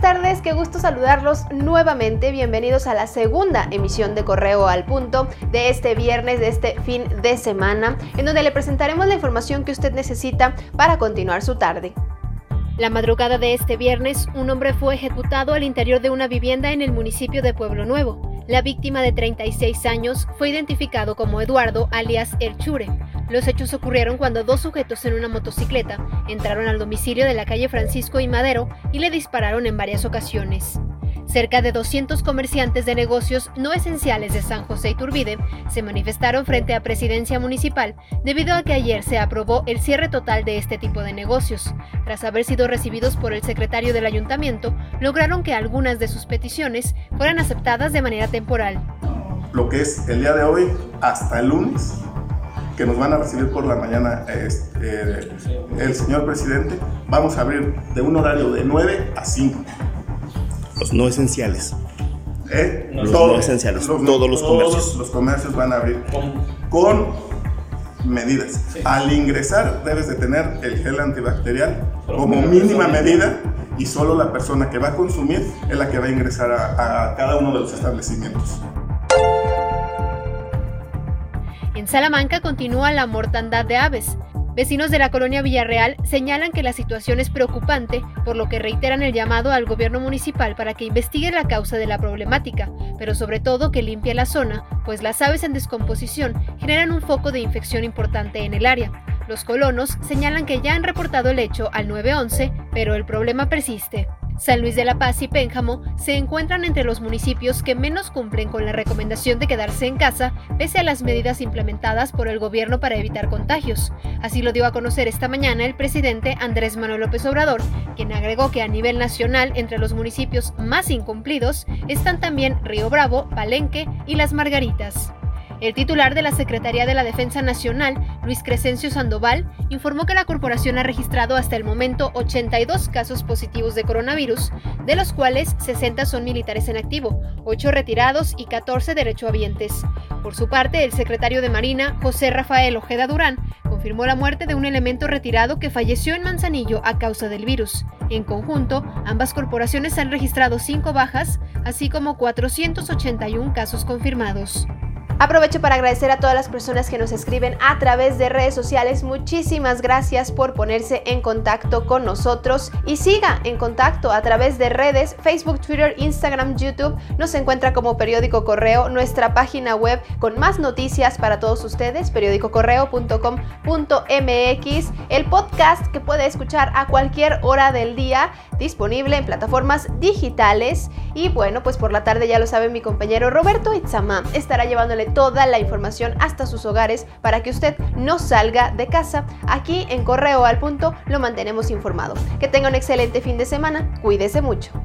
tardes, qué gusto saludarlos nuevamente. Bienvenidos a la segunda emisión de Correo al Punto de este viernes, de este fin de semana, en donde le presentaremos la información que usted necesita para continuar su tarde. La madrugada de este viernes, un hombre fue ejecutado al interior de una vivienda en el municipio de Pueblo Nuevo. La víctima de 36 años fue identificado como Eduardo alias El Chure. Los hechos ocurrieron cuando dos sujetos en una motocicleta entraron al domicilio de la calle Francisco y Madero y le dispararon en varias ocasiones. Cerca de 200 comerciantes de negocios no esenciales de San José Iturbide se manifestaron frente a Presidencia Municipal debido a que ayer se aprobó el cierre total de este tipo de negocios. Tras haber sido recibidos por el secretario del ayuntamiento, lograron que algunas de sus peticiones fueran aceptadas de manera temporal. Lo que es el día de hoy hasta el lunes, que nos van a recibir por la mañana este, el señor presidente, vamos a abrir de un horario de 9 a 5 los no esenciales. ¿Eh? Los no esenciales, todos los comercios. Los comercios van a abrir con medidas. Al ingresar debes de tener el gel antibacterial como mínima medida y solo la persona que va a consumir es la que va a ingresar a cada uno de los establecimientos. En Salamanca continúa la mortandad de aves. Vecinos de la colonia Villarreal señalan que la situación es preocupante, por lo que reiteran el llamado al gobierno municipal para que investigue la causa de la problemática, pero sobre todo que limpie la zona, pues las aves en descomposición generan un foco de infección importante en el área. Los colonos señalan que ya han reportado el hecho al 911, pero el problema persiste. San Luis de la Paz y Pénjamo se encuentran entre los municipios que menos cumplen con la recomendación de quedarse en casa, pese a las medidas implementadas por el gobierno para evitar contagios. Así lo dio a conocer esta mañana el presidente Andrés Manuel López Obrador, quien agregó que a nivel nacional entre los municipios más incumplidos están también Río Bravo, Palenque y Las Margaritas. El titular de la Secretaría de la Defensa Nacional, Luis Crescencio Sandoval, informó que la corporación ha registrado hasta el momento 82 casos positivos de coronavirus, de los cuales 60 son militares en activo, 8 retirados y 14 derechohabientes. Por su parte, el secretario de Marina, José Rafael Ojeda Durán, confirmó la muerte de un elemento retirado que falleció en Manzanillo a causa del virus. En conjunto, ambas corporaciones han registrado 5 bajas, así como 481 casos confirmados. Aprovecho para agradecer a todas las personas que nos escriben a través de redes sociales. Muchísimas gracias por ponerse en contacto con nosotros y siga en contacto a través de redes Facebook, Twitter, Instagram, YouTube. Nos encuentra como Periódico Correo, nuestra página web con más noticias para todos ustedes, periódicocorreo.com.mx, el podcast que puede escuchar a cualquier hora del día, disponible en plataformas digitales. Y bueno, pues por la tarde ya lo sabe mi compañero Roberto Itzama, estará llevándole toda la información hasta sus hogares para que usted no salga de casa. Aquí en Correo al Punto lo mantenemos informado. Que tenga un excelente fin de semana, cuídese mucho.